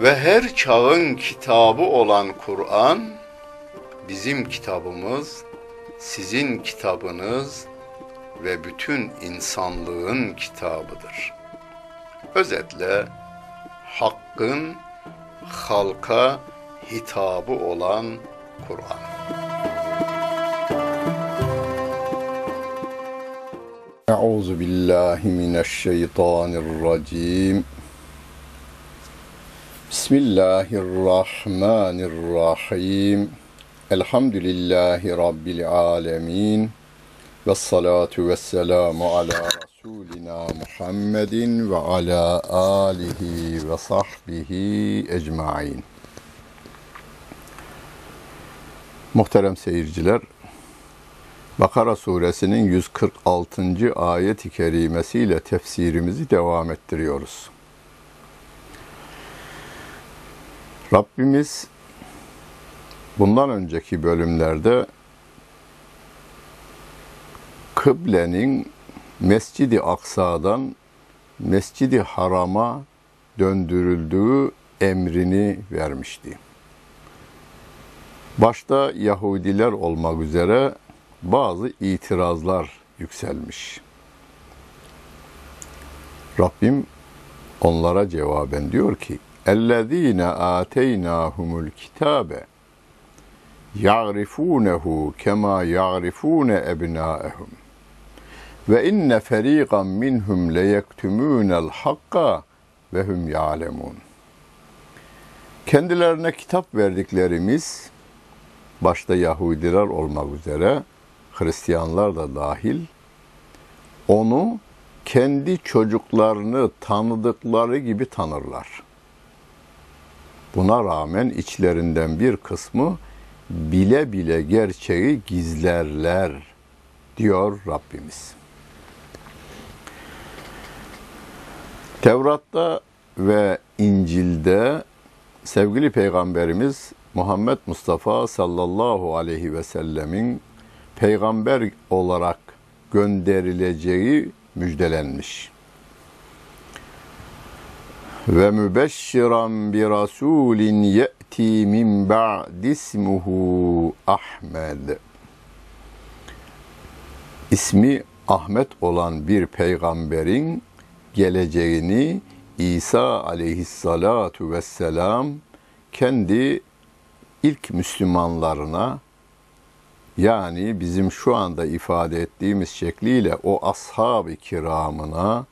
ve her çağın kitabı olan Kur'an bizim kitabımız, sizin kitabınız ve bütün insanlığın kitabıdır. Özetle hakkın halka hitabı olan Kur'an. Euzu billahi mineşşeytanirracim. Bismillahirrahmanirrahim. Elhamdülillahi Rabbil alemin. Ve salatu ve selamu ala Resulina Muhammedin ve ala alihi ve sahbihi ecmain. Muhterem seyirciler, Bakara suresinin 146. ayet-i kerimesiyle tefsirimizi devam ettiriyoruz. Rabbimiz bundan önceki bölümlerde kıblenin Mescidi Aksa'dan Mescidi Haram'a döndürüldüğü emrini vermişti. Başta Yahudiler olmak üzere bazı itirazlar yükselmiş. Rabbim onlara cevaben diyor ki: اَلَّذ۪ينَ آتَيْنَاهُمُ الْكِتَابَ يَعْرِفُونَهُ كَمَا يَعْرِفُونَ اَبْنَاءَهُمْ ve inne feriqan minhum leyektumunel hakka ve hum ya'lemun. Kendilerine kitap verdiklerimiz başta Yahudiler olmak üzere Hristiyanlar da dahil onu kendi çocuklarını tanıdıkları gibi tanırlar. Buna rağmen içlerinden bir kısmı bile bile gerçeği gizlerler diyor Rabbimiz. Tevrat'ta ve İncil'de sevgili Peygamberimiz Muhammed Mustafa sallallahu aleyhi ve sellemin peygamber olarak gönderileceği müjdelenmiş. Ve mübeşşiran bi rasulin ye'ti min ba'di ismuhu Ahmed. İsmi Ahmet olan bir peygamberin geleceğini İsa aleyhissalatu vesselam kendi ilk Müslümanlarına yani bizim şu anda ifade ettiğimiz şekliyle o ashab-ı kiramına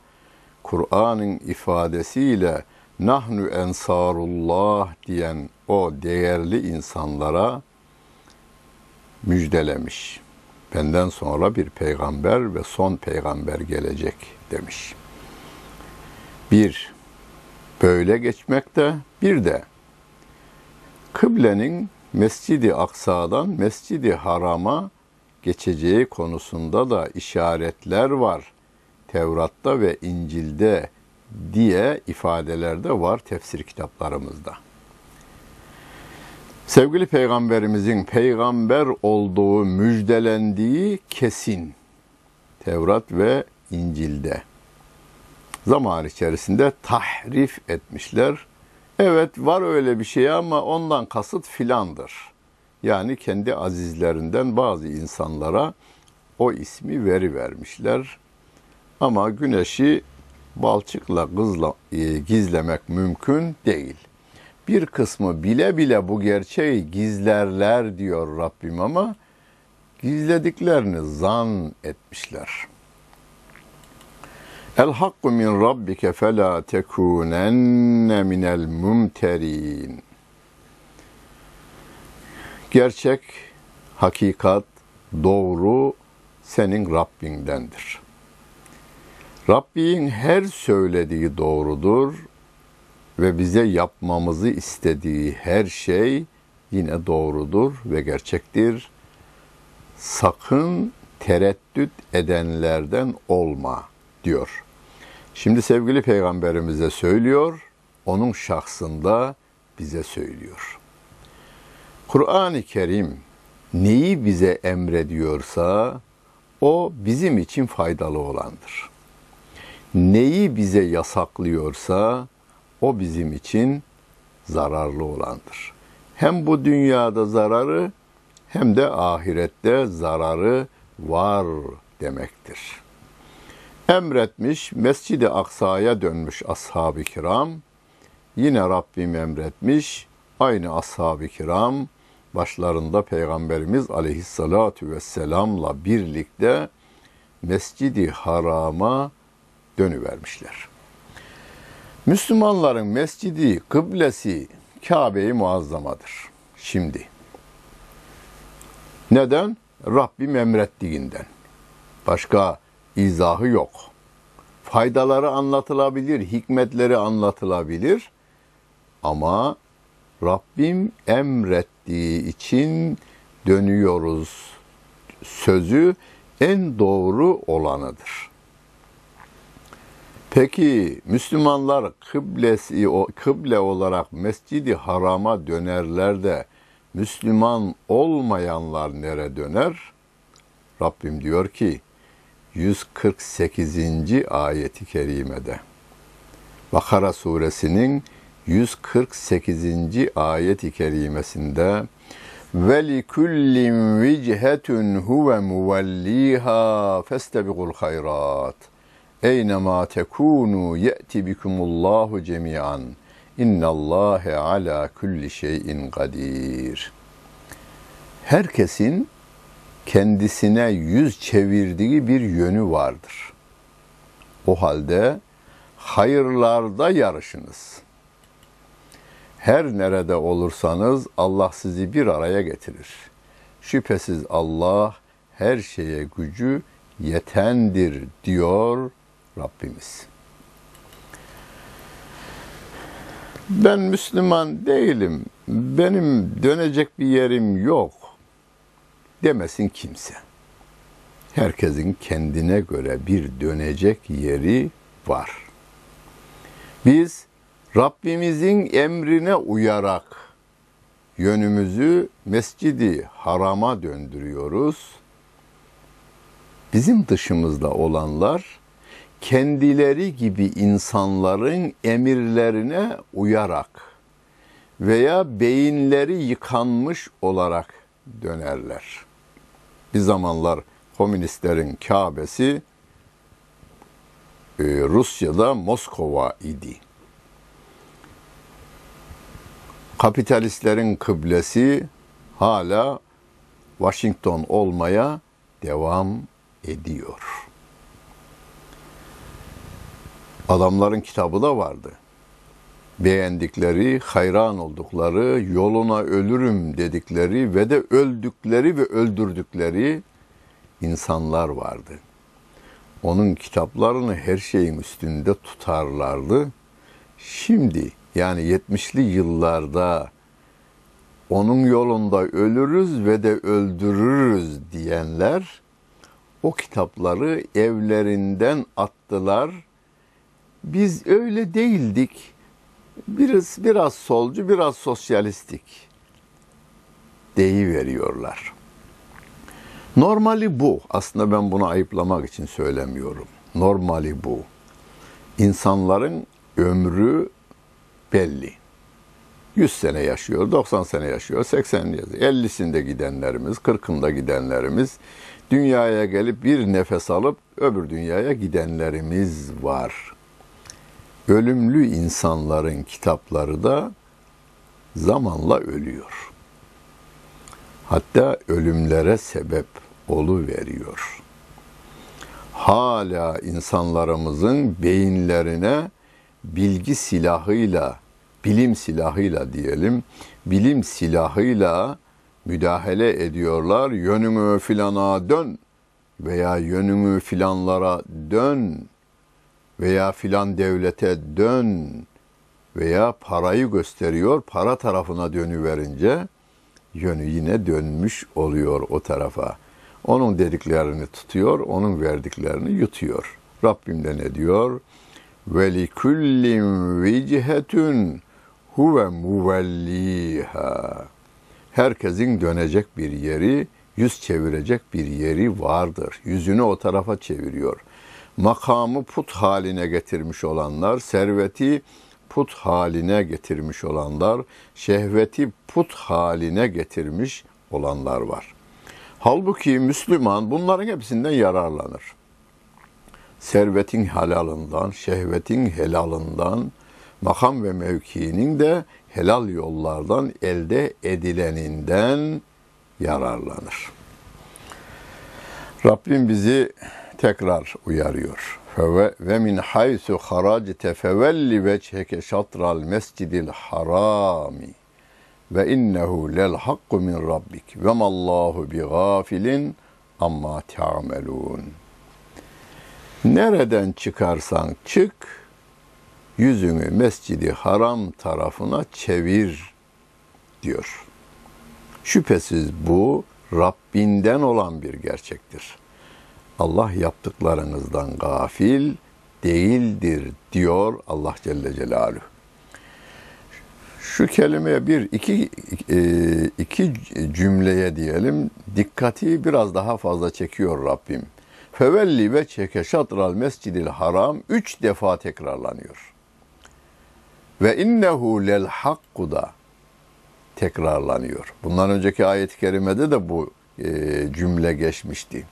Kur'an'ın ifadesiyle nahnu ensarullah diyen o değerli insanlara müjdelemiş. Benden sonra bir peygamber ve son peygamber gelecek demiş. Bir, böyle geçmekte. Bir de kıblenin Mescidi Aksa'dan Mescidi Haram'a geçeceği konusunda da işaretler var. Tevrat'ta ve İncil'de diye ifadelerde var tefsir kitaplarımızda. Sevgili peygamberimizin peygamber olduğu müjdelendiği kesin. Tevrat ve İncil'de. Zaman içerisinde tahrif etmişler. Evet var öyle bir şey ama ondan kasıt filandır. Yani kendi azizlerinden bazı insanlara o ismi veri vermişler. Ama güneşi balçıkla kızla, e, gizlemek mümkün değil. Bir kısmı bile bile bu gerçeği gizlerler diyor Rabbim ama gizlediklerini zan etmişler. El hakku min rabbike fela tekunenne minel mumterin. Gerçek, hakikat, doğru senin Rabbindendir. Rabbin her söylediği doğrudur ve bize yapmamızı istediği her şey yine doğrudur ve gerçektir. Sakın tereddüt edenlerden olma diyor. Şimdi sevgili peygamberimize söylüyor, onun şahsında bize söylüyor. Kur'an-ı Kerim neyi bize emrediyorsa o bizim için faydalı olandır. Neyi bize yasaklıyorsa o bizim için zararlı olandır. Hem bu dünyada zararı hem de ahirette zararı var demektir. Emretmiş, Mescid-i Aksa'ya dönmüş ashab-ı kiram. Yine Rabbim emretmiş, aynı ashab-ı kiram başlarında Peygamberimiz aleyhissalatu vesselamla birlikte Mescid-i Haram'a dönüvermişler. Müslümanların mescidi, kıblesi Kabe-i Muazzamadır. Şimdi. Neden? Rabbim emrettiğinden. Başka izahı yok. Faydaları anlatılabilir, hikmetleri anlatılabilir. Ama Rabbim emrettiği için dönüyoruz sözü en doğru olanıdır. Peki Müslümanlar kıblesi kıble olarak Mescidi Haram'a dönerler de Müslüman olmayanlar nere döner? Rabbim diyor ki 148. ayeti kerimede Bakara suresinin 148. ayet-i kerimesinde ve li kullin vichetun huve muvelliha festebigul hayrat Eynema tekunu ye'ti bikumullahu cemiyan. İnnallâhe ala kulli şeyin kadir. Herkesin kendisine yüz çevirdiği bir yönü vardır. O halde hayırlarda yarışınız. Her nerede olursanız Allah sizi bir araya getirir. Şüphesiz Allah her şeye gücü yetendir diyor Rabbimiz. Ben Müslüman değilim, benim dönecek bir yerim yok demesin kimse. Herkesin kendine göre bir dönecek yeri var. Biz Rabbimizin emrine uyarak yönümüzü Mescidi Haram'a döndürüyoruz. Bizim dışımızda olanlar kendileri gibi insanların emirlerine uyarak veya beyinleri yıkanmış olarak dönerler. Bir zamanlar komünistlerin Kabe'si e, Rusya'da Moskova idi. Kapitalistlerin kıblesi hala Washington olmaya devam ediyor. Adamların kitabı da vardı. beğendikleri, hayran oldukları, yoluna ölürüm dedikleri ve de öldükleri ve öldürdükleri insanlar vardı. Onun kitaplarını her şeyin üstünde tutarlardı. Şimdi yani 70'li yıllarda onun yolunda ölürüz ve de öldürürüz diyenler o kitapları evlerinden attılar. Biz öyle değildik. Biraz biraz solcu, biraz sosyalistik deyi veriyorlar. Normali bu. Aslında ben bunu ayıplamak için söylemiyorum. Normali bu. İnsanların ömrü belli. 100 sene yaşıyor, 90 sene yaşıyor, 80 50'sinde gidenlerimiz, 40'ında gidenlerimiz, dünyaya gelip bir nefes alıp öbür dünyaya gidenlerimiz var. Ölümlü insanların kitapları da zamanla ölüyor. Hatta ölümlere sebep olu veriyor. Hala insanlarımızın beyinlerine bilgi silahıyla, bilim silahıyla diyelim, bilim silahıyla müdahale ediyorlar. Yönümü filana dön veya yönümü filanlara dön veya filan devlete dön veya parayı gösteriyor. Para tarafına dönüverince yönü yine dönmüş oluyor o tarafa. Onun dediklerini tutuyor, onun verdiklerini yutuyor. Rabbim de ne diyor? Ve li kullin vicihetun huve muvelliha. Herkesin dönecek bir yeri, yüz çevirecek bir yeri vardır. Yüzünü o tarafa çeviriyor. Makamı put haline getirmiş olanlar, serveti put haline getirmiş olanlar, şehveti put haline getirmiş olanlar var. Halbuki Müslüman bunların hepsinden yararlanır. Servetin halalından, şehvetin helalından, makam ve mevkiinin de helal yollardan elde edileninden yararlanır. Rabbim bizi tekrar uyarıyor. Ve min haysu haracte fevelli veçheke şatral mescidil harami ve innehu lel hakku min rabbik ve mallahu bi gafilin amma ta'melun. Nereden çıkarsan çık, yüzünü mescidi haram tarafına çevir diyor. Şüphesiz bu Rabbinden olan bir gerçektir. Allah yaptıklarınızdan gafil değildir diyor Allah Celle Celaluhu. Şu kelimeye bir iki e, iki cümleye diyelim dikkati biraz daha fazla çekiyor Rabbim. Fevelli ve çeke şatral mescidil haram üç defa tekrarlanıyor. Ve innehu lel hakku da tekrarlanıyor. Bundan önceki ayet-i kerimede de bu e, cümle geçmişti.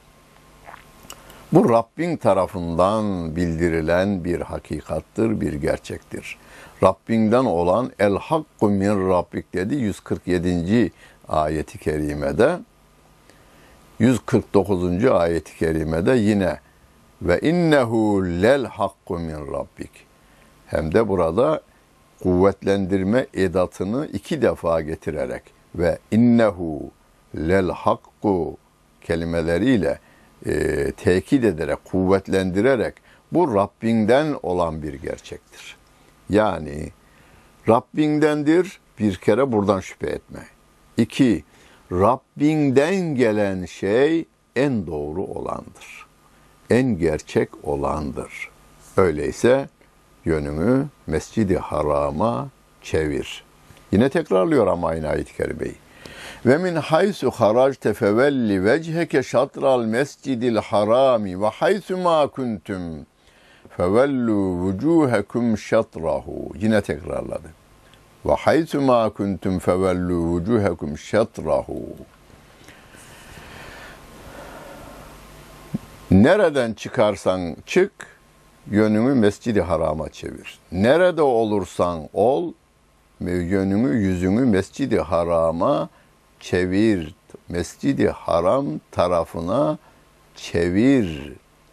Bu Rabbin tarafından bildirilen bir hakikattır, bir gerçektir. Rabbinden olan el hakku min rabbik dedi 147. ayeti kerimede. 149. ayeti kerimede yine ve innehu lel hakku min rabbik. Hem de burada kuvvetlendirme edatını iki defa getirerek ve innehu lel hakku kelimeleriyle e, tekit ederek, kuvvetlendirerek bu Rabbinden olan bir gerçektir. Yani Rabbindendir bir kere buradan şüphe etme. İki, Rabbinden gelen şey en doğru olandır. En gerçek olandır. Öyleyse yönünü Mescidi Haram'a çevir. Yine tekrarlıyor ama aynı ayet-i kerimeyi. Ve min haysu haracte fevelli vecheke şatral mescidil harami ve haysu ma kuntum fevellu vucuhekum şatrahu. Yine tekrarladı. Ve haysu ma kuntum fevellu vucuhekum şatrahu. Nereden çıkarsan çık, yönünü mescidi harama çevir. Nerede olursan ol, yönünü yüzünü mescidi harama çevir. Mescidi haram tarafına çevir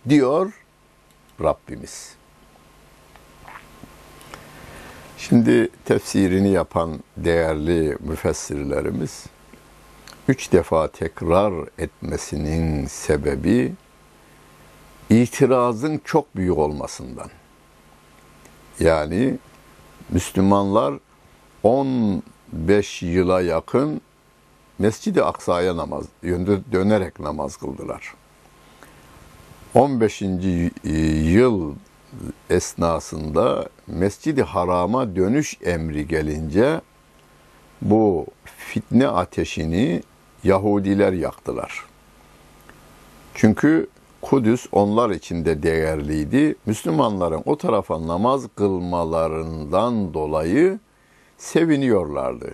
diyor Rabbimiz. Şimdi tefsirini yapan değerli müfessirlerimiz üç defa tekrar etmesinin sebebi itirazın çok büyük olmasından. Yani Müslümanlar 15 yıla yakın Mescid-i Aksa'ya namaz dönerek namaz kıldılar. 15. yıl esnasında Mescid-i Haram'a dönüş emri gelince bu fitne ateşini Yahudiler yaktılar. Çünkü Kudüs onlar için de değerliydi. Müslümanların o tarafa namaz kılmalarından dolayı seviniyorlardı.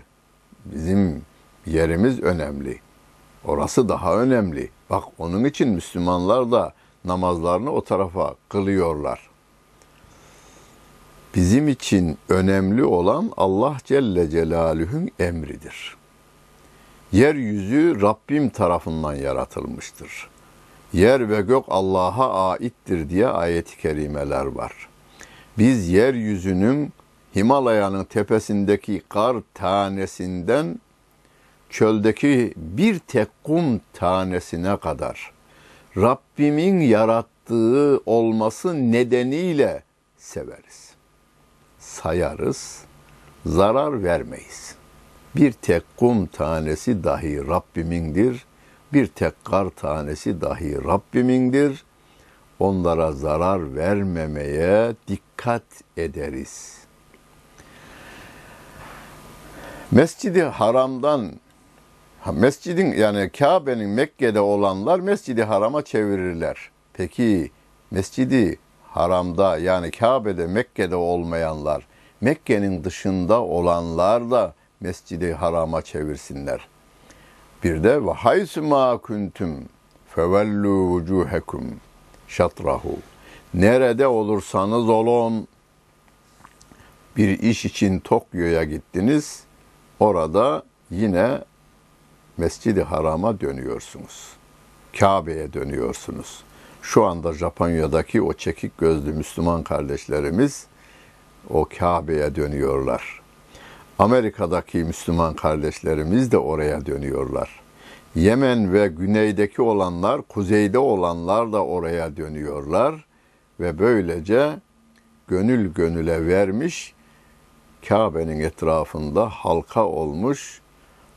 Bizim yerimiz önemli. Orası daha önemli. Bak onun için Müslümanlar da namazlarını o tarafa kılıyorlar. Bizim için önemli olan Allah Celle Celaluhu'nun emridir. Yeryüzü Rabbim tarafından yaratılmıştır. Yer ve gök Allah'a aittir diye ayet-i kerimeler var. Biz yeryüzünün Himalaya'nın tepesindeki kar tanesinden çöldeki bir tek kum tanesine kadar Rabbimin yarattığı olması nedeniyle severiz. Sayarız, zarar vermeyiz. Bir tek kum tanesi dahi Rabbimindir. Bir tek kar tanesi dahi Rabbimindir. Onlara zarar vermemeye dikkat ederiz. Mescidi Haram'dan Mescidin yani Kabe'nin Mekke'de olanlar Mescidi Haram'a çevirirler. Peki Mescidi Haram'da yani Kabe'de Mekke'de olmayanlar Mekke'nin dışında olanlar da Mescidi Haram'a çevirsinler. Bir de ve haysu ma kuntum fevellu vucuhekum şatrahu. Nerede olursanız olun bir iş için Tokyo'ya gittiniz. Orada yine Mescid-i Haram'a dönüyorsunuz. Kabe'ye dönüyorsunuz. Şu anda Japonya'daki o çekik gözlü Müslüman kardeşlerimiz o Kabe'ye dönüyorlar. Amerika'daki Müslüman kardeşlerimiz de oraya dönüyorlar. Yemen ve güneydeki olanlar, kuzeyde olanlar da oraya dönüyorlar ve böylece gönül gönüle vermiş Kabe'nin etrafında halka olmuş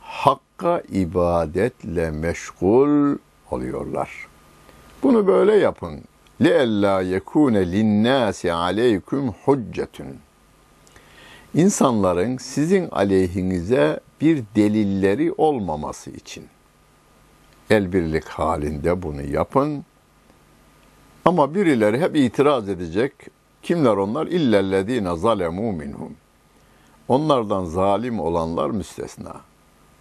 Hakka ibadetle meşgul oluyorlar. Bunu böyle yapın. لِأَلَّا يَكُونَ لِلنَّاسِ عَلَيْكُمْ حُجَّةٌ İnsanların sizin aleyhinize bir delilleri olmaması için. El birlik halinde bunu yapın. Ama birileri hep itiraz edecek. Kimler onlar? İllellezine zalemu minhum. Onlardan zalim olanlar müstesna.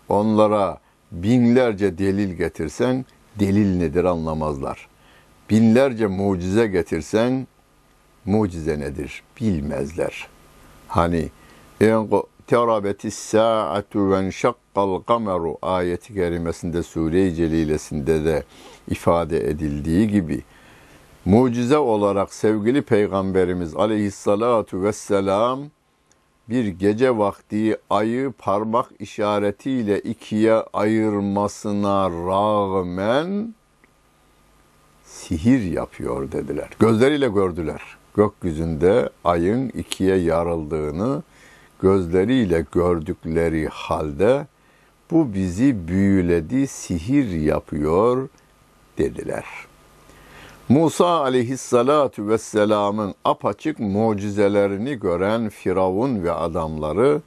Onlara binlerce delil getirsen delil nedir anlamazlar. Binlerce mucize getirsen mucize nedir bilmezler. Hani terabeti saatu ve şakkal kameru ayeti kerimesinde Sure-i Celilesinde de ifade edildiği gibi mucize olarak sevgili Peygamberimiz aleyhissalatu vesselam bir gece vakti ayı parmak işaretiyle ikiye ayırmasına rağmen sihir yapıyor dediler. Gözleriyle gördüler. Gökyüzünde ayın ikiye yarıldığını gözleriyle gördükleri halde bu bizi büyüledi, sihir yapıyor dediler.'' Musa aleyhissalatu vesselamın apaçık mucizelerini gören Firavun ve adamları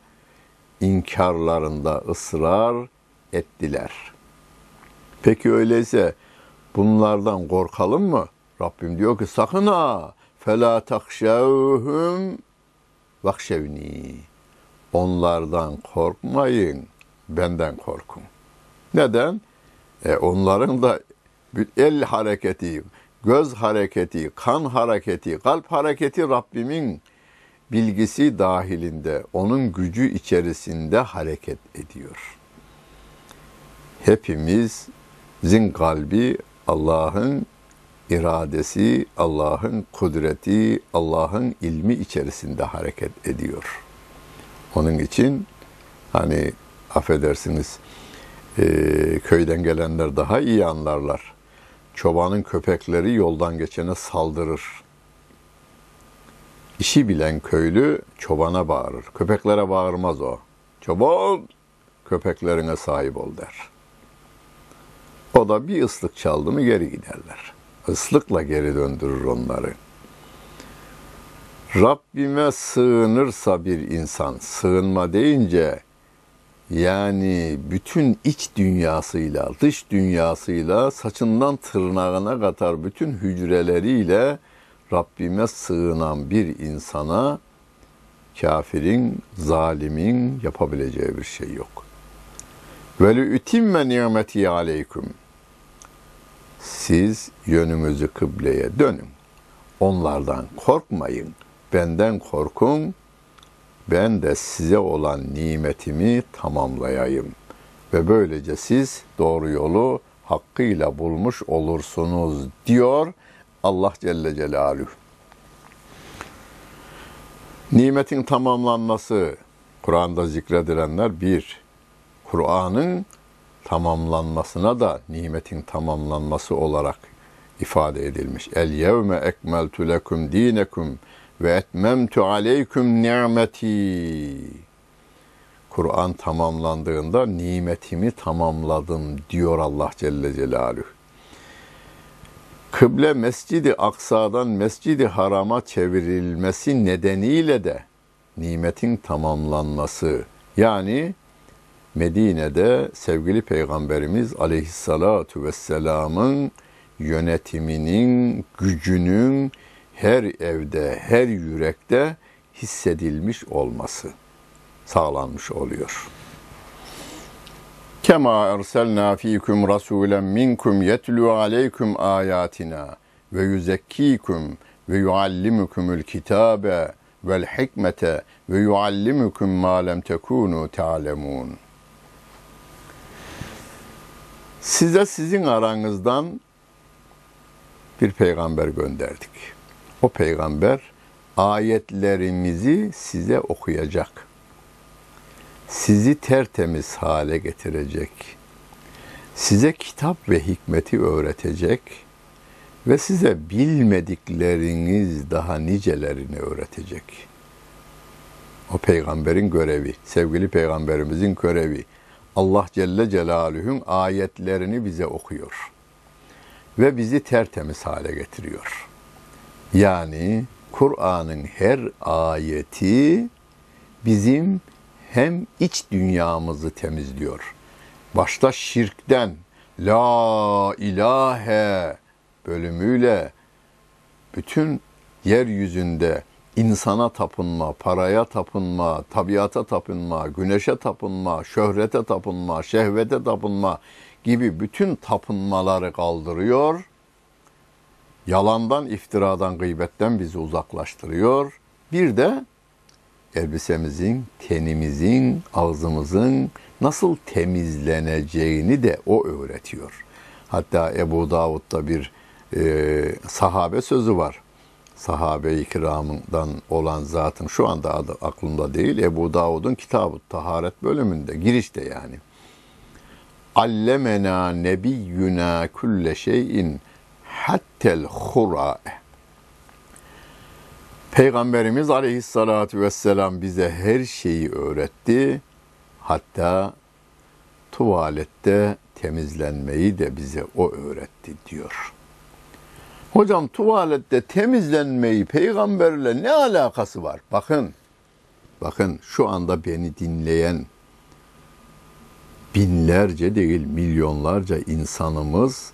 inkarlarında ısrar ettiler. Peki öyleyse bunlardan korkalım mı? Rabbim diyor ki sakın ha fela takşevhum vakşevni. Onlardan korkmayın, benden korkun. Neden? E onların da el hareketi, göz hareketi, kan hareketi, kalp hareketi Rabbimin bilgisi dahilinde, onun gücü içerisinde hareket ediyor. Hepimizin kalbi Allah'ın iradesi, Allah'ın kudreti, Allah'ın ilmi içerisinde hareket ediyor. Onun için hani affedersiniz köyden gelenler daha iyi anlarlar. Çobanın köpekleri yoldan geçene saldırır. İşi bilen köylü çobana bağırır. Köpeklere bağırmaz o. Çoban köpeklerine sahip ol der. O da bir ıslık çaldı mı geri giderler. Islıkla geri döndürür onları. Rabbime sığınırsa bir insan, sığınma deyince yani bütün iç dünyasıyla, dış dünyasıyla, saçından tırnağına kadar bütün hücreleriyle Rabbime sığınan bir insana kafirin, zalimin yapabileceği bir şey yok. Ve lü'timme nimeti aleyküm. Siz yönünüzü kıbleye dönün. Onlardan korkmayın. Benden korkun. Ben de size olan nimetimi tamamlayayım. Ve böylece siz doğru yolu hakkıyla bulmuş olursunuz diyor Allah Celle Celaluhu. Nimetin tamamlanması Kur'an'da zikredilenler bir. Kur'an'ın tamamlanmasına da nimetin tamamlanması olarak ifade edilmiş. El yevme ekmeltu lekum dinekum ve etmemtu aleyküm ni'meti. Kur'an tamamlandığında nimetimi tamamladım diyor Allah Celle Celaluhu. Kıble Mescidi Aksa'dan Mescidi Haram'a çevrilmesi nedeniyle de nimetin tamamlanması yani Medine'de sevgili Peygamberimiz Aleyhissalatu vesselamın yönetiminin, gücünün her evde, her yürekte hissedilmiş olması sağlanmış oluyor. Kema erselna fikum rasulen minkum yetlu aleykum ayatina ve yuzekkikum ve yuallimukumul kitabe vel hikmete ve yuallimukum ma lem tekunu ta'lemun. Size sizin aranızdan bir peygamber gönderdik. O peygamber ayetlerimizi size okuyacak. Sizi tertemiz hale getirecek. Size kitap ve hikmeti öğretecek ve size bilmedikleriniz daha nicelerini öğretecek. O peygamberin görevi, sevgili peygamberimizin görevi. Allah Celle Celaluhu'nun ayetlerini bize okuyor ve bizi tertemiz hale getiriyor. Yani Kur'an'ın her ayeti bizim hem iç dünyamızı temizliyor. Başta şirkten La ilahe bölümüyle bütün yeryüzünde insana tapınma, paraya tapınma, tabiata tapınma, güneşe tapınma, şöhrete tapınma, şehvete tapınma gibi bütün tapınmaları kaldırıyor. Yalandan, iftiradan, gıybetten bizi uzaklaştırıyor. Bir de elbisemizin, tenimizin, ağzımızın nasıl temizleneceğini de o öğretiyor. Hatta Ebu Davud'da bir e, sahabe sözü var. Sahabe-i kiramından olan zatın şu anda adı aklımda değil. Ebu Davud'un kitabı taharet bölümünde girişte yani. Allemena nebiyyuna kulle şeyin hattel hura. Peygamberimiz aleyhissalatu vesselam bize her şeyi öğretti. Hatta tuvalette temizlenmeyi de bize o öğretti diyor. Hocam tuvalette temizlenmeyi peygamberle ne alakası var? Bakın, bakın şu anda beni dinleyen binlerce değil milyonlarca insanımız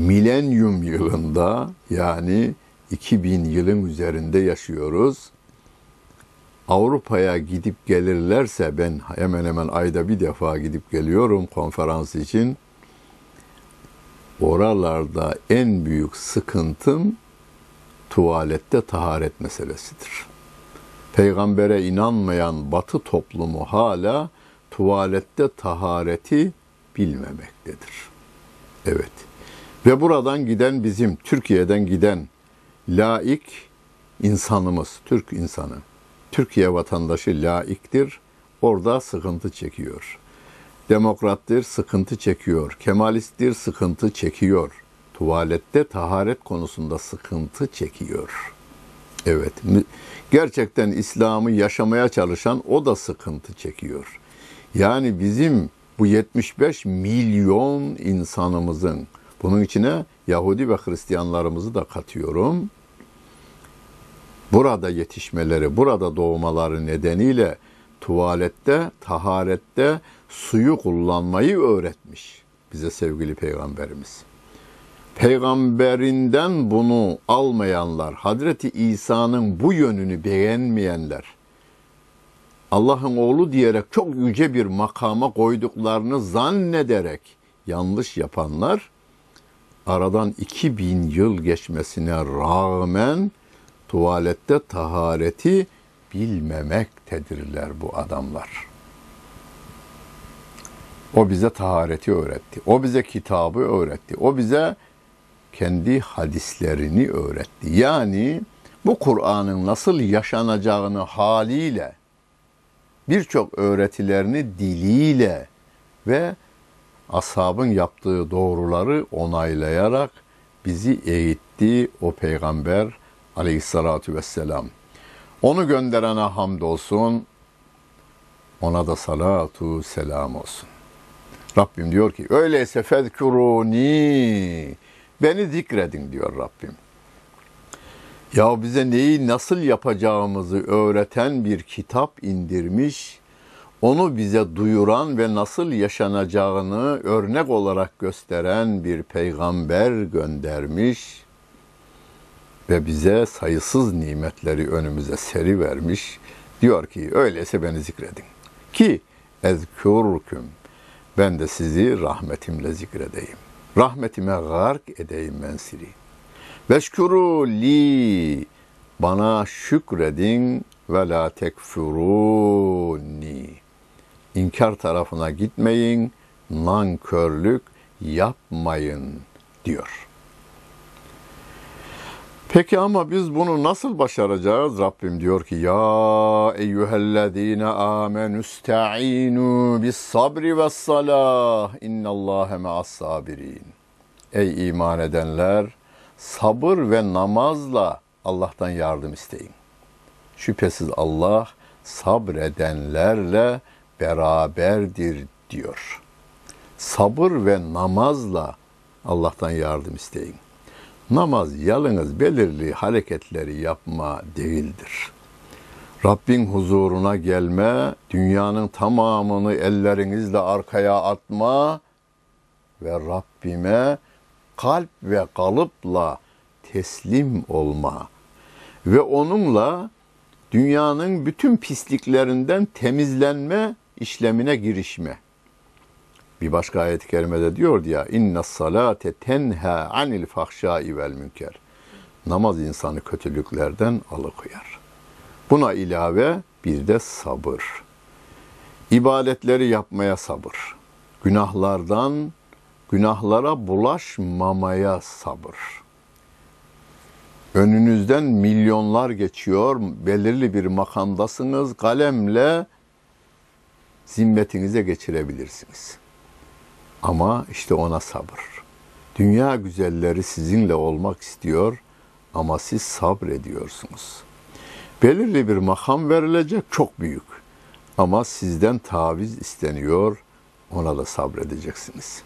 milenyum yılında yani 2000 yılın üzerinde yaşıyoruz. Avrupa'ya gidip gelirlerse ben hemen hemen ayda bir defa gidip geliyorum konferans için. Oralarda en büyük sıkıntım tuvalette taharet meselesidir. Peygambere inanmayan batı toplumu hala tuvalette tahareti bilmemektedir. Evet. Ve buradan giden bizim Türkiye'den giden laik insanımız, Türk insanı Türkiye vatandaşı laiktir, orada sıkıntı çekiyor. Demokrattır, sıkıntı çekiyor. Kemalisttir, sıkıntı çekiyor. Tuvalette taharet konusunda sıkıntı çekiyor. Evet, gerçekten İslam'ı yaşamaya çalışan o da sıkıntı çekiyor. Yani bizim bu 75 milyon insanımızın, bunun içine Yahudi ve Hristiyanlarımızı da katıyorum. Burada yetişmeleri, burada doğmaları nedeniyle tuvalette, taharette suyu kullanmayı öğretmiş bize sevgili peygamberimiz. Peygamberinden bunu almayanlar, Hazreti İsa'nın bu yönünü beğenmeyenler, Allah'ın oğlu diyerek çok yüce bir makama koyduklarını zannederek yanlış yapanlar, aradan 2000 yıl geçmesine rağmen tuvalette tahareti bilmemektedirler bu adamlar. O bize tahareti öğretti. O bize kitabı öğretti. O bize kendi hadislerini öğretti. Yani bu Kur'an'ın nasıl yaşanacağını haliyle birçok öğretilerini diliyle ve ashabın yaptığı doğruları onaylayarak bizi eğitti o peygamber aleyhissalatu vesselam. Onu gönderene hamdolsun, ona da salatu selam olsun. Rabbim diyor ki öyleyse fezkuruni beni zikredin diyor Rabbim. Ya bize neyi nasıl yapacağımızı öğreten bir kitap indirmiş, onu bize duyuran ve nasıl yaşanacağını örnek olarak gösteren bir peygamber göndermiş ve bize sayısız nimetleri önümüze seri vermiş. Diyor ki öyleyse beni zikredin. Ki ezkürküm ben de sizi rahmetimle zikredeyim. Rahmetime gark edeyim mensiri. Veşkuru li bana şükredin ve la tekfuruni. İnkar tarafına gitmeyin, nankörlük yapmayın diyor. Peki ama biz bunu nasıl başaracağız? Rabbim diyor ki ya eyyühellezine amenü sta'inu bis sabri ve salah innallâhe me'as sabirin. Ey iman edenler sabır ve namazla Allah'tan yardım isteyin. Şüphesiz Allah sabredenlerle beraberdir diyor. Sabır ve namazla Allah'tan yardım isteyin. Namaz yalnız belirli hareketleri yapma değildir. Rabbin huzuruna gelme, dünyanın tamamını ellerinizle arkaya atma ve Rabbime kalp ve kalıpla teslim olma ve onunla dünyanın bütün pisliklerinden temizlenme işlemine girişme. Bir başka ayet-i kerimede diyor ya inna salate tenha anil fahşai vel münker. Namaz insanı kötülüklerden alıkoyar. Buna ilave bir de sabır. İbadetleri yapmaya sabır. Günahlardan günahlara bulaşmamaya sabır. Önünüzden milyonlar geçiyor, belirli bir makamdasınız, kalemle zimmetinize geçirebilirsiniz. Ama işte ona sabır. Dünya güzelleri sizinle olmak istiyor ama siz sabrediyorsunuz. Belirli bir makam verilecek çok büyük ama sizden taviz isteniyor ona da sabredeceksiniz.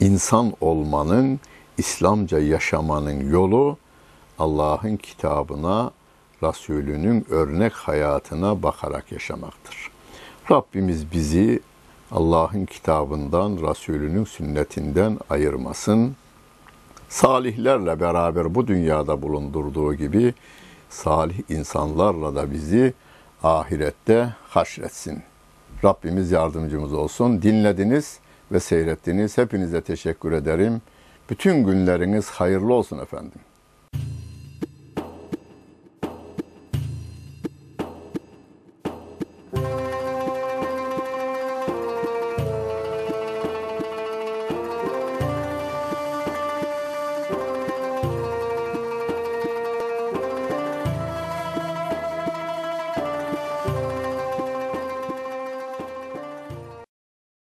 İnsan olmanın, İslamca yaşamanın yolu Allah'ın kitabına, Resulünün örnek hayatına bakarak yaşamaktır. Rabbimiz bizi Allah'ın kitabından, Resulünün sünnetinden ayırmasın. Salihlerle beraber bu dünyada bulundurduğu gibi salih insanlarla da bizi ahirette haşretsin. Rabbimiz yardımcımız olsun. Dinlediniz ve seyrettiniz. Hepinize teşekkür ederim. Bütün günleriniz hayırlı olsun efendim.